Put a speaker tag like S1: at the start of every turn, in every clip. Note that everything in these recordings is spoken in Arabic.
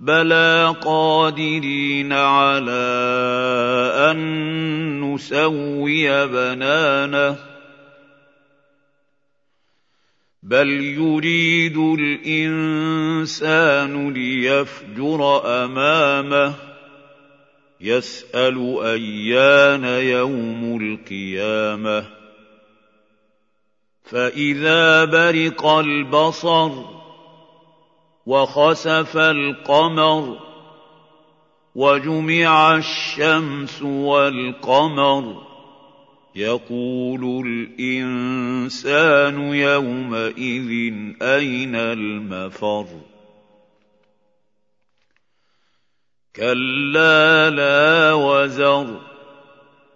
S1: بلى قادرين على ان نسوي بنانه بل يريد الانسان ليفجر امامه يسال ايان يوم القيامه فاذا برق البصر وخسف القمر وجمع الشمس والقمر يقول الإنسان يومئذ أين المفر كلا لا وزر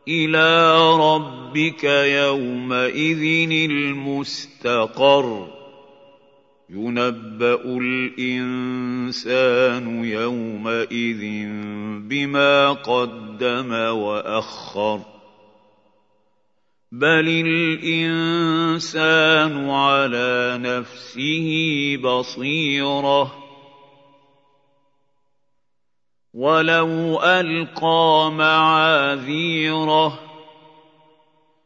S1: إلى ربك يومئذ المستقر ينبا الانسان يومئذ بما قدم واخر بل الانسان على نفسه بصيره ولو القى معاذيره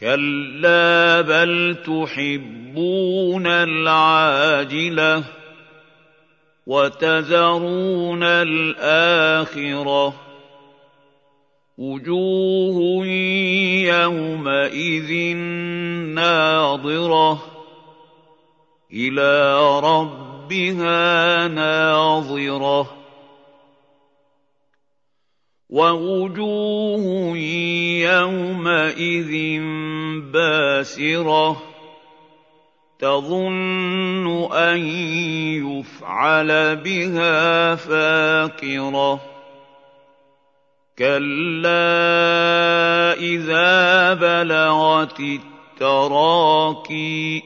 S1: كلا بل تحبون العاجله وتذرون الاخره وجوه يومئذ ناظره إلى ربها ناظره ووجوه يومئذ باسرة تظن أن يفعل بها فاقرة كلا إذا بلغت التراكي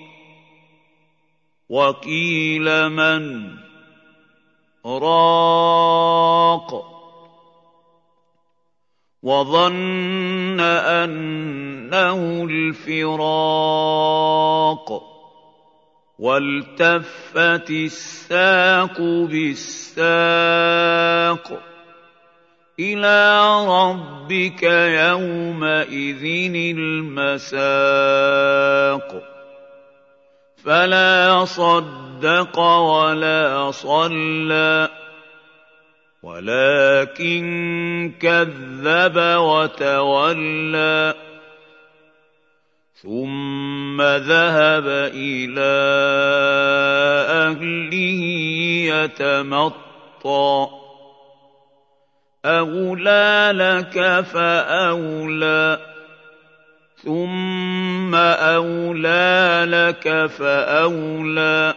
S1: وقيل من راق وظن أنه الفراق والتفت الساق بالساق إلى ربك يومئذ المساق. فلا صدق ولا صلى. ولكن كذب وتولى ثم ذهب إلى أهله يتمطى. أولى لك فأولى ثم أولى لك فأولى.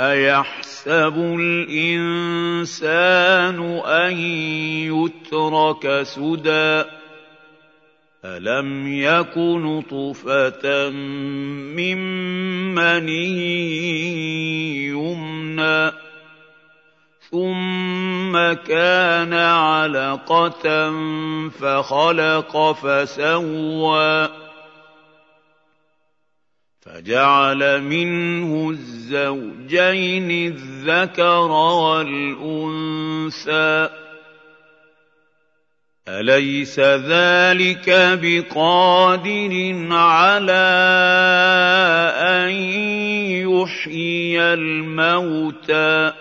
S1: ايحسب الانسان ان يترك سدى الم يك نطفه من مني يمنى ثم كان علقه فخلق فسوى فجعل منه الزوجين الذكر والأنثى. أليس ذلك بقادر على أن يحيي الموتى؟